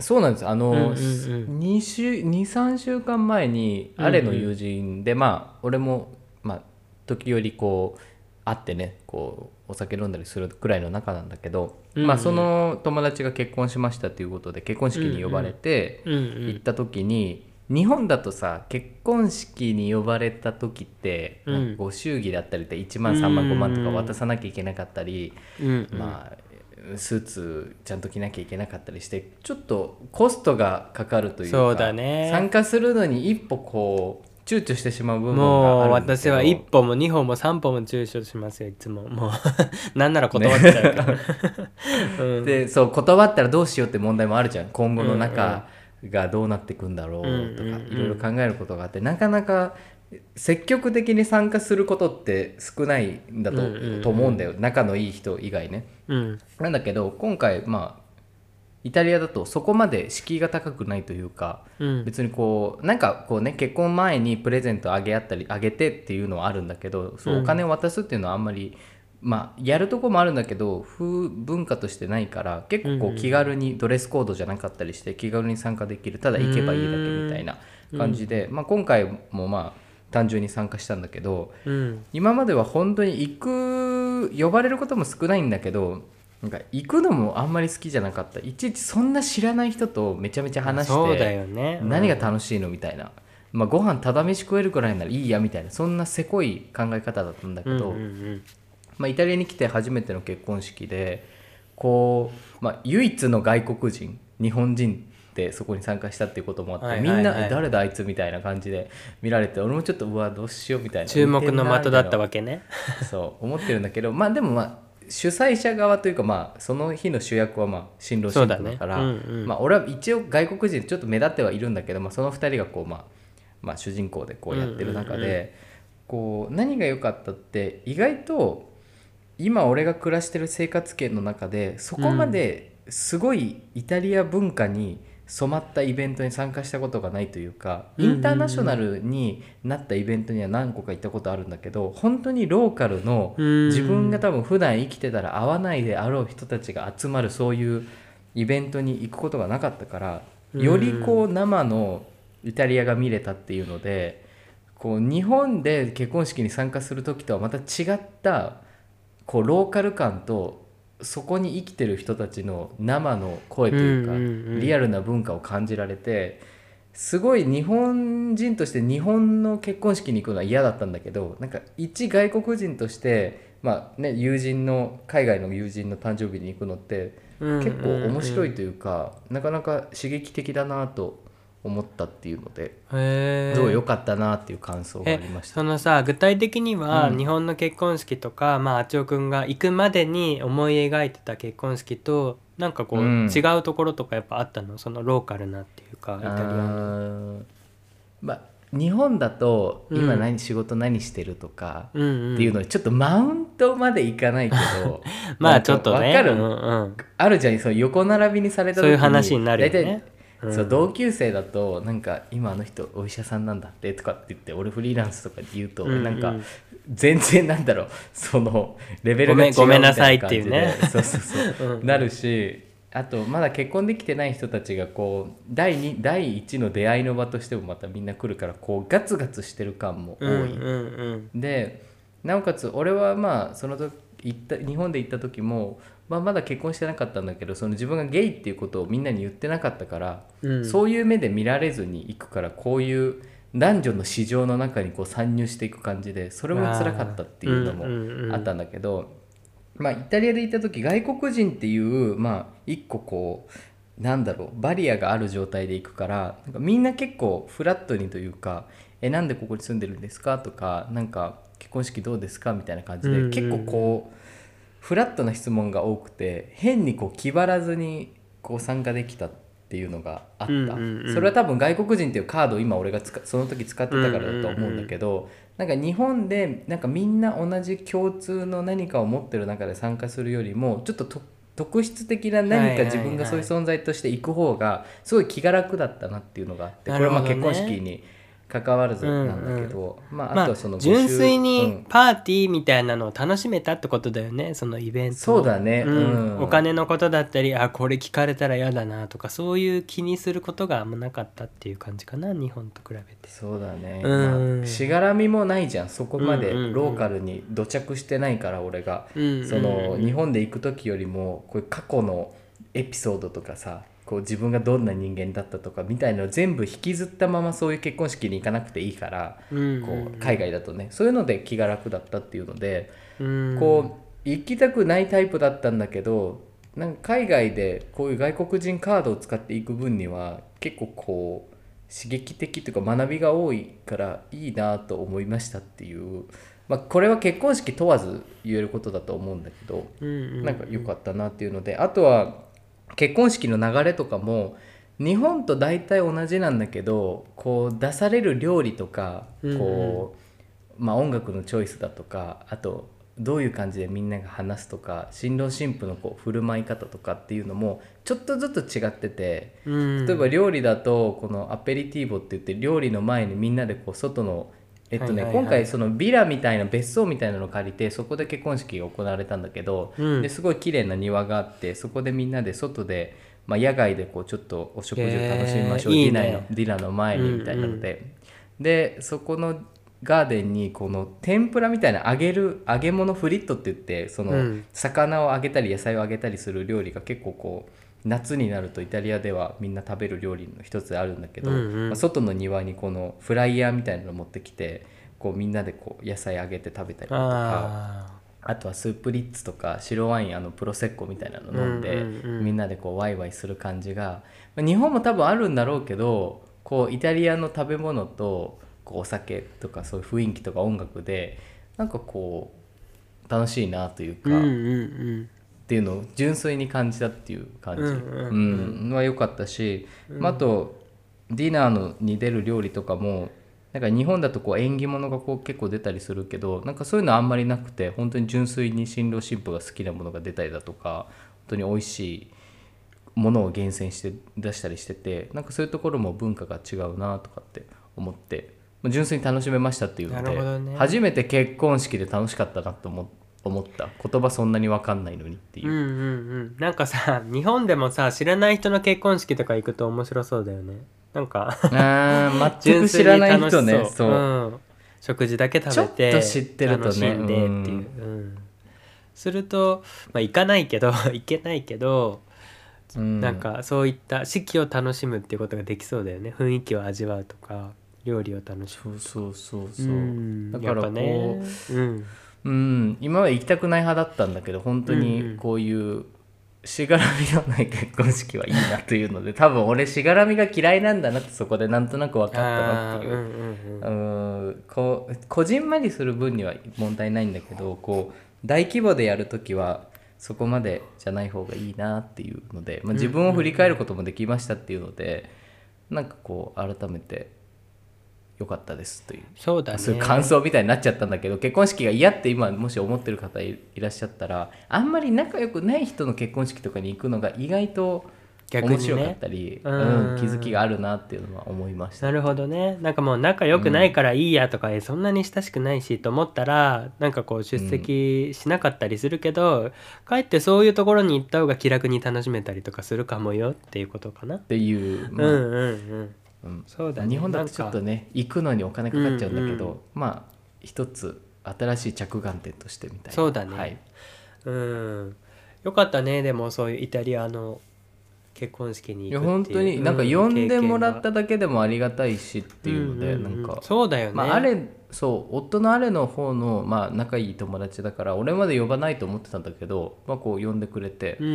そうなんです。あの、うんうんうん。2週23週間前にあれの友人で、まあ俺も、まあ、時折こう会ってねこうお酒飲んだりするくらいの仲なんだけど、うんうん。まあ、その友達が結婚しましたっていうことで結婚式に呼ばれて行った時に、日本だとさ結婚式に呼ばれた時って、ご祝儀だったりって1万3万5万とか渡さなきゃいけなかったり、うんうん。まあスーツちゃんと着なきゃいけなかったりしてちょっとコストがかかるというかそうだね。参加するのに一歩こう躊躇してしまう部分がもう私は一歩も二歩も三歩も躊躇しますよいつも。もう [LAUGHS] なんなら断っちゃうから、うん、でそう断ったらどうしようって問題もあるじゃん。今後の中がどうなっていくんだろうとかいろいろ考えることがあってなかなか積極的に参加することって少ないんだと,、と思うんだよ。仲のいい人以外ね。うん。なんだけど今回まあイタリアだとそこまで敷居が高くないというか、うん。別にこうなんかこうね結婚前にプレゼントあげ合ったりあげてっていうのはあるんだけどそううんお金を渡すっていうのはあんまり、まあやるとこもあるんだけど風文化としてないから結構こうんううん。気軽にドレスコードじゃなかったりして気軽に参加できるただ行けばいいだけみたいな感じで、まあ、今回もまあ単純に参加したんだけどうん。今までは本当に行く呼ばれることも少ないんだけどなんか行くのもあんまり好きじゃなかった。いちいちそんな知らない人とめちゃめちゃ話してそうだよね。何が楽しいのみたいな、まあ、ご飯ただ飯食えるくらいならいいやみたいな。そんなせこい考え方だったんだけど、うんうんまあ、イタリアに来て初めての結婚式でこう、まあ、唯一の外国人日本人てそこに参加したっていうこともあって、はいはいはい。みんな「え誰だあいつ」みたいな感じで見られて俺もちょっとうわどうしようみたいな。注目の的だったわわけねそう思ってるんだけどまあでもまあ主催者側というかまあその日の主役はまあ新郎新婦だからそうだね。うんうん。まあ俺は一応外国人ちょっと目立ってはいるんだけど、まあ、その2人がこうまあまあ主人公でこうやってる中うんうん。うでこう何が良かったって意外と今俺が暮らしてる生活圏の中でそこまですごいイタリア文化に染まったイベントに参加したことがないというかインターナショナルになったイベントには何個か行ったことあるんだけど本当にローカルのうん。自分が多分普段生きてたら会わないであろう人たちが集まるそういうイベントに行くことがなかったからよりこう生のイタリアが見れたっていうのでこう日本で結婚式に参加する時とはまた違ったこうローカル感とそこに生きてる人たちの生の声というか、リアルな文化を感じられてすごい日本人として日本の結婚式に行くのは嫌だったんだけどなんか一外国人として、まあね、友人の海外の友人の誕生日に行くのって結構面白いというか、なかなか刺激的だなと思ったっていうので、へえすごい良かったなっていう感想がありました。そのさ具体的には、うん。日本の結婚式とか、まあ、あちおくんが行くまでに思い描いてた結婚式となんかこう、うん。違うところとかやっぱあったの？そのローカルなっていうかイタリアの。まあ日本だとうん。今何、仕事何してるとかうんうん、っていうのにちょっとマウントまでいかないけど [LAUGHS] まあちょっとね。わかる、うんうん。あるじゃんそう横並びにされた時そういう話になるよねうん。そう同級生だとなんか今あの人お医者さんなんだってとかって言って俺フリーランスとかで言うと、うんうん。なんか全然なんだろうそのレベルが違うみごめんごめんなたさいっていな感じで。いうねそうそう。そ [LAUGHS] う、なるしあとまだ結婚できてない人たちがこう第2第一の出会いの場としてもまたみんな来るからこうガツガツしてる感も多い、うんうんうん。でなおかつ俺はまあその時行った日本で行った時も、まあ、まだ結婚してなかったんだけどその自分がゲイっていうことをみんなに言ってなかったから、うんそういう目で見られずに行くからこういう男女の市場の中にこう参入していく感じでそれも辛かったっていうのもうんうんうんあったんだけど、まあ、イタリアで行った時外国人っていうまあ一個こうなんだろうバリアがある状態で行くからなんかみんな結構フラットにというか「えなんでここに住んでるんですか?」とか「なんか結婚式どうですか?」みたいな感じで、うんうん結構こうフラットな質問が多くて変にこう気張らずにこう参加できたっていうのがあった、うんうんうん。それは多分外国人っていうカードを今俺が使その時使ってたからだと思うんだけど、なんか日本でなんかみんな同じ共通の何かを持ってる中で参加するよりもちょっとと特質的な何か自分がそういう存在として行く方がすごい気が楽だったなっていうのがあって、これはまあなるほどね。結婚式に関わらずなんだけど、まあ、あまあとはその募集純粋うにん。パーティーみたいなのを楽しめたってことだよねそのイベント。そうだね。うん。うん。お金のことだったりあこれ聞かれたら嫌だなとかそういう気にすることがあんまなかったっていう感じかな日本と比べて。そうだね、うん。まあしがらみもないじゃんそこまで。うんうんうん。ローカルに土着してないから俺が、うん。その日本で行く時よりもこういう過去のエピソードとかさこう自分がどんな人間だったとかみたいのを全部引きずったままそういう結婚式に行かなくていいから、うん。こう海外だとねそういうので気が楽だったっていうので、うん。こう行きたくないタイプだったんだけどなんか海外でこういう外国人カードを使っていく分には結構こう刺激的というか学びが多いからいいなと思いましたっていう、まあ、これは結婚式問わず言えることだと思うんだけど、なんか良かったなっていうのであとは結婚式の流れとかも日本と大体同じなんだけどこう出される料理とかうんうん。こう、まあ、音楽のチョイスだとかあとどういう感じでみんなが話すとか新郎新婦のこう振る舞い方とかっていうのもちょっとずつ違っててうん例えば料理だとこのアペリティーボって言って料理の前にみんなでこう外のえっとね、はい。はいはい今回そのビラみたいな別荘みたいなのを借りてそこで結婚式が行われたんだけど、うん。ですごい綺麗な庭があってそこでみんなで外で、まあ、野外でこうちょっとお食事を楽しみましょう、へーいいね。ディナーのディナーの前にみたいなので、でそこのガーデンにこの天ぷらみたいな揚げる揚げ物フリットって言ってその、うん。魚を揚げたり野菜を揚げたりする料理が結構こう夏になるとイタリアではみんな食べる料理の一つであるんだけど、うんうん。まあ外の庭にこのフライヤーみたいなの持ってきてこうみんなでこう野菜揚げて食べたりだとかああとはスープリッツとか白ワインあのプロセッコみたいなの飲んで、うんうんうん。みんなでこうワイワイする感じがまあ日本も多分あるんだろうけどこうイタリアの食べ物とこうお酒とかそういう雰囲気とか音楽でなんかこう楽しいなというか、うんうっんていうのを純粋に感じたっていう感じ、うんは良かったし、まあ、あとディナーのに出る料理とかもなんか日本だとこう縁起物がこう結構出たりするけどなんかそういうのあんまりなくて本当に純粋に新郎新婦が好きなものが出たりだとか本当に美味しいものを厳選して出したりしててなんかそういうところも文化が違うなとかって思ってまあ純粋に楽しめましたっていうので、ね。初めて結婚式で楽しかったなと思思った。言葉そんなに分かんないのにっていう。う。んうんうん。なんかさ日本でもさ知らない人の結婚式とか行くと面白そうだよね。なんかあー [LAUGHS] 全く知らない人ね。そう、う。ん、食事だけ食べてちょっと知ってるとね。楽しんでっていう、うん。するとまあ行かないけど [LAUGHS] 行けないけど、うん。なんかそういった式を楽しむっていうことができそうだよね。雰囲気を味わうとか料理を楽しむそうそうそうそう、うん。だからこう、やっぱね。うんうん、今まで行きたくない派だったんだけど本当にんこういうしがらみのない結婚式はいいなというので多分俺しがらみが嫌いなんだなってそこでなんとなく分かったなっていう。うんうんこうこじんまりする分には問題ないんだけどこう大規模でやるときはそこまでじゃない方がいいなっていうので、まあ、自分を振り返ることもできましたっていうので、なんかこう改めて良かったですという。そうだね。そういう感想みたいになっちゃったんだけど結婚式が嫌って今もし思ってる方いいらっしゃったらあんまり仲良くない人の結婚式とかに行くのが意外と逆にね。面白かったり、うん。うん気づきがあるなっていうのは思いました。なるほどね。なんかもう仲良くないからいいやとか、えそんなに親しくないしと思ったらなんかこう出席しなかったりするけど、かえってそういうところに行った方が気楽に楽しめたりとかするかもよっていうことかな。っていう、まあうんうんうんうん。そうだね。日本だとちょっとね行くのにお金かかっちゃうんだけど、うんうんまあ一つ新しい着眼点としてみたいな。そうだね。はい、うん。よかったね。でもそういうイタリアの結婚式にいや行く本当になんか呼んでもらったっだけでもありがたいしっていうので、なんかそうだよね、まあ、あれそう夫のあれの方の、まあ、仲いい友達だから俺まで呼ばないと思ってたんだけど、まあ、こう呼んでくれてう、んう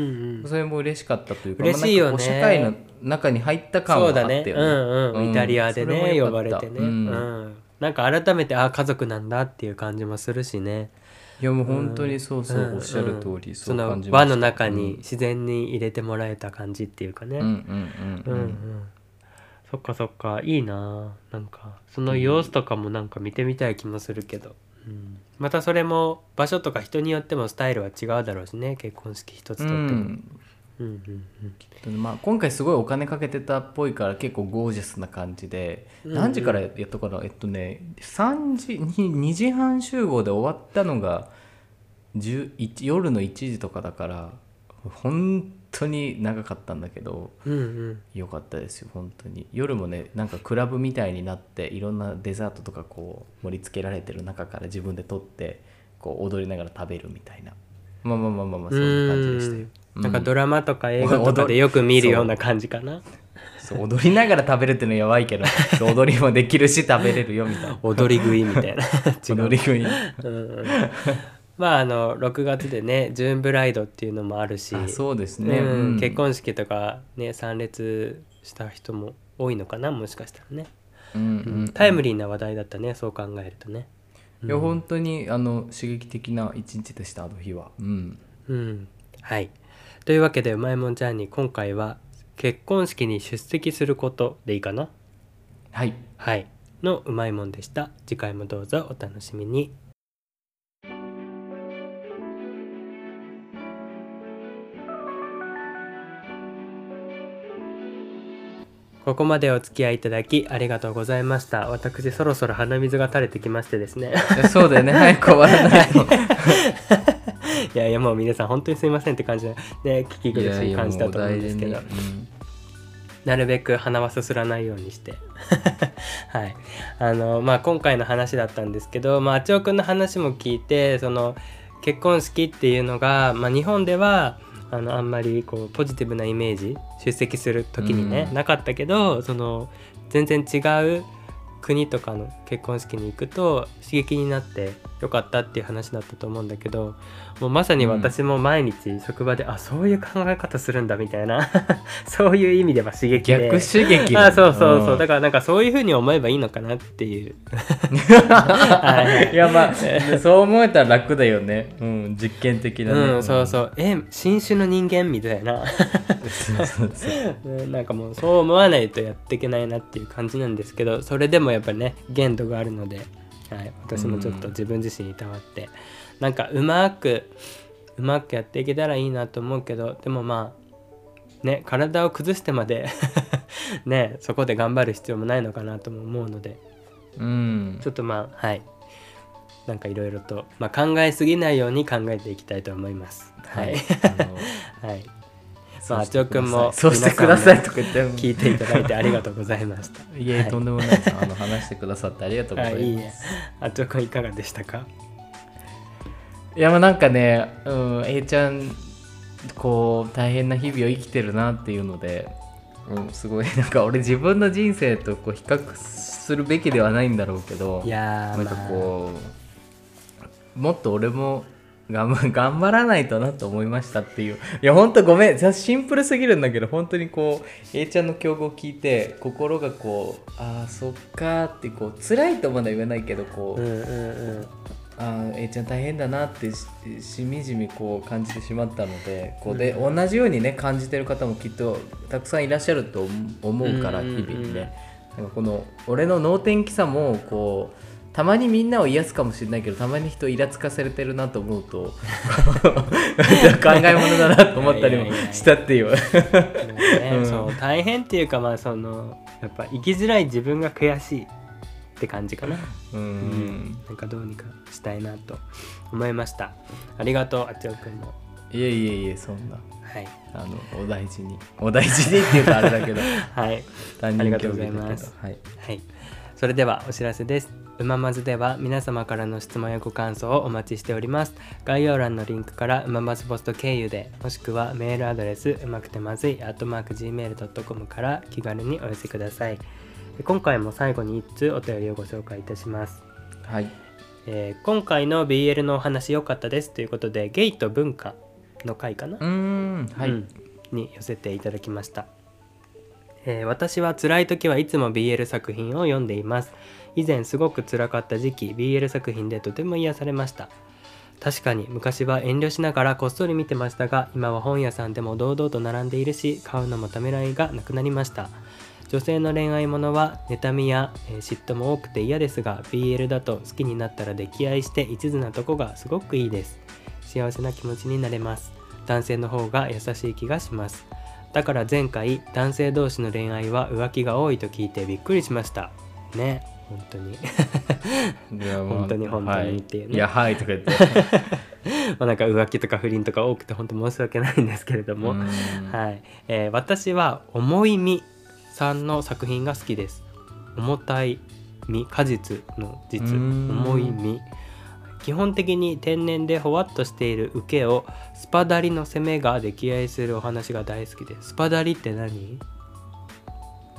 ん。それも嬉しかったというか嬉しいよね。社会の中に入った感はそうあったよね。だね。うんうん、イタリアでね呼ばれてね、ううん。んなんか改めてあ家族なんだっていう感じもするしね。いやもう本当にそうそう、うん。おっしゃる通り、うん。そうの輪の中に自然に入れてもらえた感じっていうかね、うんうんうんううんん、うんそっかそっかいいな。なんかその様子とかもなんか見てみたい気もするけど、うん。またそれも場所とか人によってもスタイルは違うだろうしね。結婚式一つとっても、うん。うんうんまあ、今回すごいお金かけてたっぽいから結構ゴージャスな感じで、うん何時からやったかな？えっとね3時に2時半集合で終わったのが11夜の1時とかだから本当に長かったんだけどうんうん。良かったですよ本当に。夜もねなんかクラブみたいになっていろんなデザートとかこう盛り付けられてる中から自分で取ってこう踊りながら食べるみたいな。まあまあまあまあまあそういう感じでしたよ。うん。なんかドララマとか映画とかでよく見るような感じかな。そう。踊りながら食べるっていうのはやばいけど踊りもできるし食べれるよみたいな。[LAUGHS] 踊り食いみたいな。[LAUGHS] 踊り食い。[LAUGHS] うんうんまああの6月でねジューンブライドっていうのもあるしあそうですね、うんうん。結婚式とかね参列した人も多いのかなもしかしたらね、うんうん。タイムリーな話題だったねそう考えるとね。いや本当にあの刺激的な一日でしたあの日は。うん。うん。はい。というわけでうまいもんちゃんに今回は結婚式に出席することでいいかな？はい。はい。のうまいもんでした。次回もどうぞお楽しみにここまでお付き合いいただきありがとうございました。私そろそろ鼻水が垂れてきましてですね。そうだよね。早く終わらないと [LAUGHS] いやいやもう皆さん本当にすいませんって感じで、ね、聞き苦しい感じだと思うんですけど。いやいやなるべく鼻はすすらないようにして。[LAUGHS] はい。あのまあ今回の話だったんですけどまああちおくんの話も聞いてその結婚式っていうのが、まあ、日本ではあのあんまりこうポジティブなイメージ出席する時にね、うん。なかったけどその全然違う国とかの結婚式に行くと刺激になってよよかったっていう話だったと思うんだけどもうまさに私も毎日職場で、あそういう考え方するんだみたいな。[LAUGHS] そういう意味では刺激で。逆刺激。[LAUGHS] あそうそうそう、ん。だからなんかそういうふうに思えばいいのかなっていう。[LAUGHS] はい。い。やまあそう思えたら楽だよね、うん、実験的なね、うん、そうそう。え新種の人間みたいな。なんかもうそう思わないとやっていけないなっていう感じなんですけどそれでもやっぱりね限度があるので、はい、私もちょっと自分自身にいたわって、なんかうまくうまくやっていけたらいいなと思うけどでもまあね体を崩してまで [LAUGHS] ねそこで頑張る必要もないのかなとも思うのでうん。ちょっとまあはい。なんかいろいろと、まあ、考えすぎないように考えていきたいと思います。はい、あの [LAUGHS] はいまあ、あちおくんもそうしてください皆とか言っても聞いていただいてありがとうございました。[LAUGHS] いえ、とんでもないです。あの話してくださってありがとうございます。あいいね。あちおくんいかがでしたか？いやまあなんかね、うん、A ちゃんこう大変な日々を生きてるなっていうので、うん、すごい [LAUGHS] なんか俺自分の人生とこう比較するべきではないんだろうけどいやーなんかまあ。こう、もっと俺も頑張 [LAUGHS] 頑張らないとなと思いましたっていう。いやほんとごめん。シンプルすぎるんだけど本当にこう A ちゃんの境遇を聞いて心がこうああそっかーってこう辛いとまだ言えないけどこう、うんうんうん。あー A ちゃん大変だなってししみじみこう感じてしまったのでこうで、同じようにね感じてる方もきっとたくさんいらっしゃると思思うからうんうんうん日々にね、なんかこの俺の能天気さもこうたまにみんなを癒すかもしれないけどたまに人をイラつかされてるなと思うと [LAUGHS] 考え物だなと思ったりもしたっていう。ねうんそう大変っていうかまあそのやっぱ生きづらい自分が悔しいって感じかな。ううんんなんかどうにかしたいなと思いました。ありがとうあちおくんも。いえいえいえそんなはいあのお大事にお大事にっていうかあれだけど [LAUGHS] はい。担ありがとうございますはいはい、それではお知らせです。うままずでは皆様からの質問やご感想をお待ちしております。概要欄のリンクからうままずポスト経由で、もしくはメールアドレスうまくてまずい、アットマーク Gmail.com から気軽にお寄せください。今回も最後に1通お便りをご紹介いたします。はい。えー今回の BL のお話良かったです。ということで、ゲイと文化の回かな？うーんはい、うん。に寄せていただきました、えー私は辛い時はいつも BL 作品を読んでいます以前すごく辛かった時期 BL 作品でとても癒されました。確かに昔は遠慮しながらこっそり見てましたが今は本屋さんでも堂々と並んでいるし買うのもためらいがなくなりました。女性の恋愛ものは妬みや、え嫉妬も多くて嫌ですが BL だと好きになったら溺愛して一途なとこがすごくいいです。幸せな気持ちになれます。男性の方が優しい気がします。だから前回男性同士の恋愛は浮気が多いと聞いてびっくりしました。ね。本当に。本当に本当にっていうね。はい、いやはいとか言って。[LAUGHS] まあなんか浮気とか不倫とか多くて本当申し訳ないんですけれども、うん。はい、えー私は重い実さんの作品が好きです。重たい実果実の実。うん。重い実基本的に天然でほわっとしている受けをスパダリの攻めが溺愛するお話が大好きで。すスパダリって何？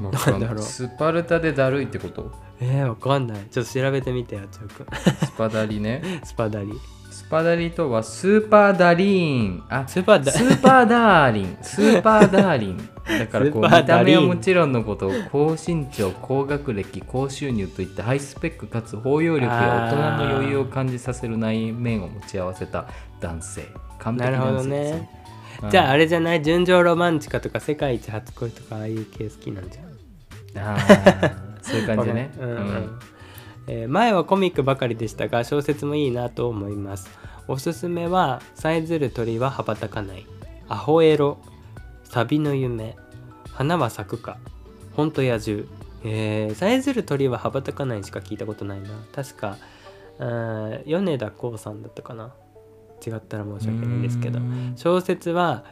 なんだろう。スパルタでだるいってこと？えー、わかんない。ちょっと調べてみてあちょくんスパダリね。[LAUGHS] スパダリ。スパダリとはスーパーダリーン。あスーパーダスーパーダーリン。[LAUGHS] スーパーダーリン。だからこう見た目はもちろんのこと高身長高学歴高収入といったハイスペックかつ包容力や大人の余裕を感じさせる内面を持ち合わせた男性。完璧なるほど男性ですね。うんじゃああれじゃない？純情ロマンチカとか世界一初恋とかああいう系好きなんじゃん [LAUGHS] そういう感じね。うん。えー前はコミックばかりでしたが小説もいいなと思います。おすすめは「さえずる鳥は羽ばたかない」「アホエロ」「サビの夢」「花は咲くか」「ほんと野獣」えー「さえずる鳥は羽ばたかない」しか聞いたことないな。確かうん米田光さんだったかな。違ったら申し訳ないんですけど。うん。小説は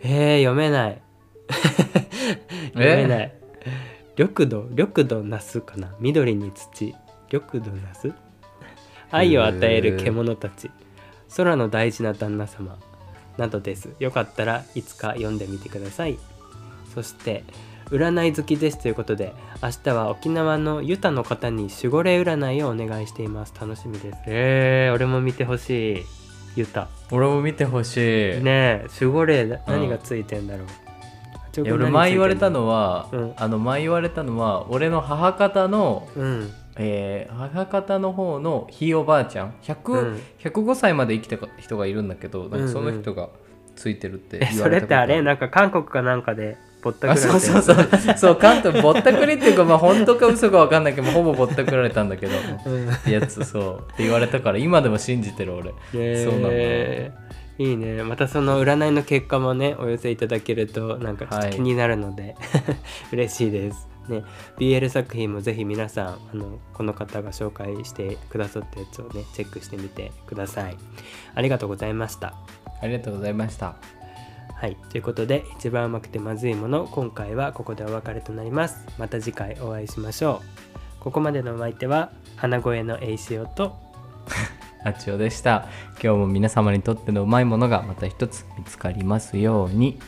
えー、読めない。[LAUGHS] 読めない緑土緑土なすかな？緑に土。緑土なす愛を与える獣たち。空の大事な旦那様。などです。よかったらいつか読んでみてください。そして占い好きですということで明日は沖縄のユタの方に守護霊占いをお願いしています。楽しみです。えー、俺も見てほしい。ユタ。俺も見てほしい、ねえ。守護霊だ何がついてんだろう、いや俺前言われたのは、うん。あの前言われたのは俺の母方の、うん。えー母方の方のひいおばあちゃん100、うん。105歳まで生きた人がいるんだけどなんかそうんうんの人がついてるって言われたこと。れってあれ？[LAUGHS] なんか韓国かなんかでぼったくらあれてそうそうそう。そう関東ぼったくりっていうかまあ本当か嘘か分かんないけどほぼぼったくられたんだけどうん。やつそう。って言われたから今でも信じてる俺、ねそうなんだえいいね。またその占いの結果もねお寄せいただけるとなんかちょっとはい。気になるので、[LAUGHS] 嬉しいです。ね。BL 作品もぜひ皆さんあのこの方が紹介してくださったやつをねチェックしてみてください。ありがとうございました。ありがとうございました。はい。ということで一番うまくてまずいもの今回はここでお別れとなります。また次回お会いしましょう。ここまでのお相手は花声の栄潮と [LAUGHS] ラジオでした。今日も皆様にとってのうまいものがまた一つ見つかりますように。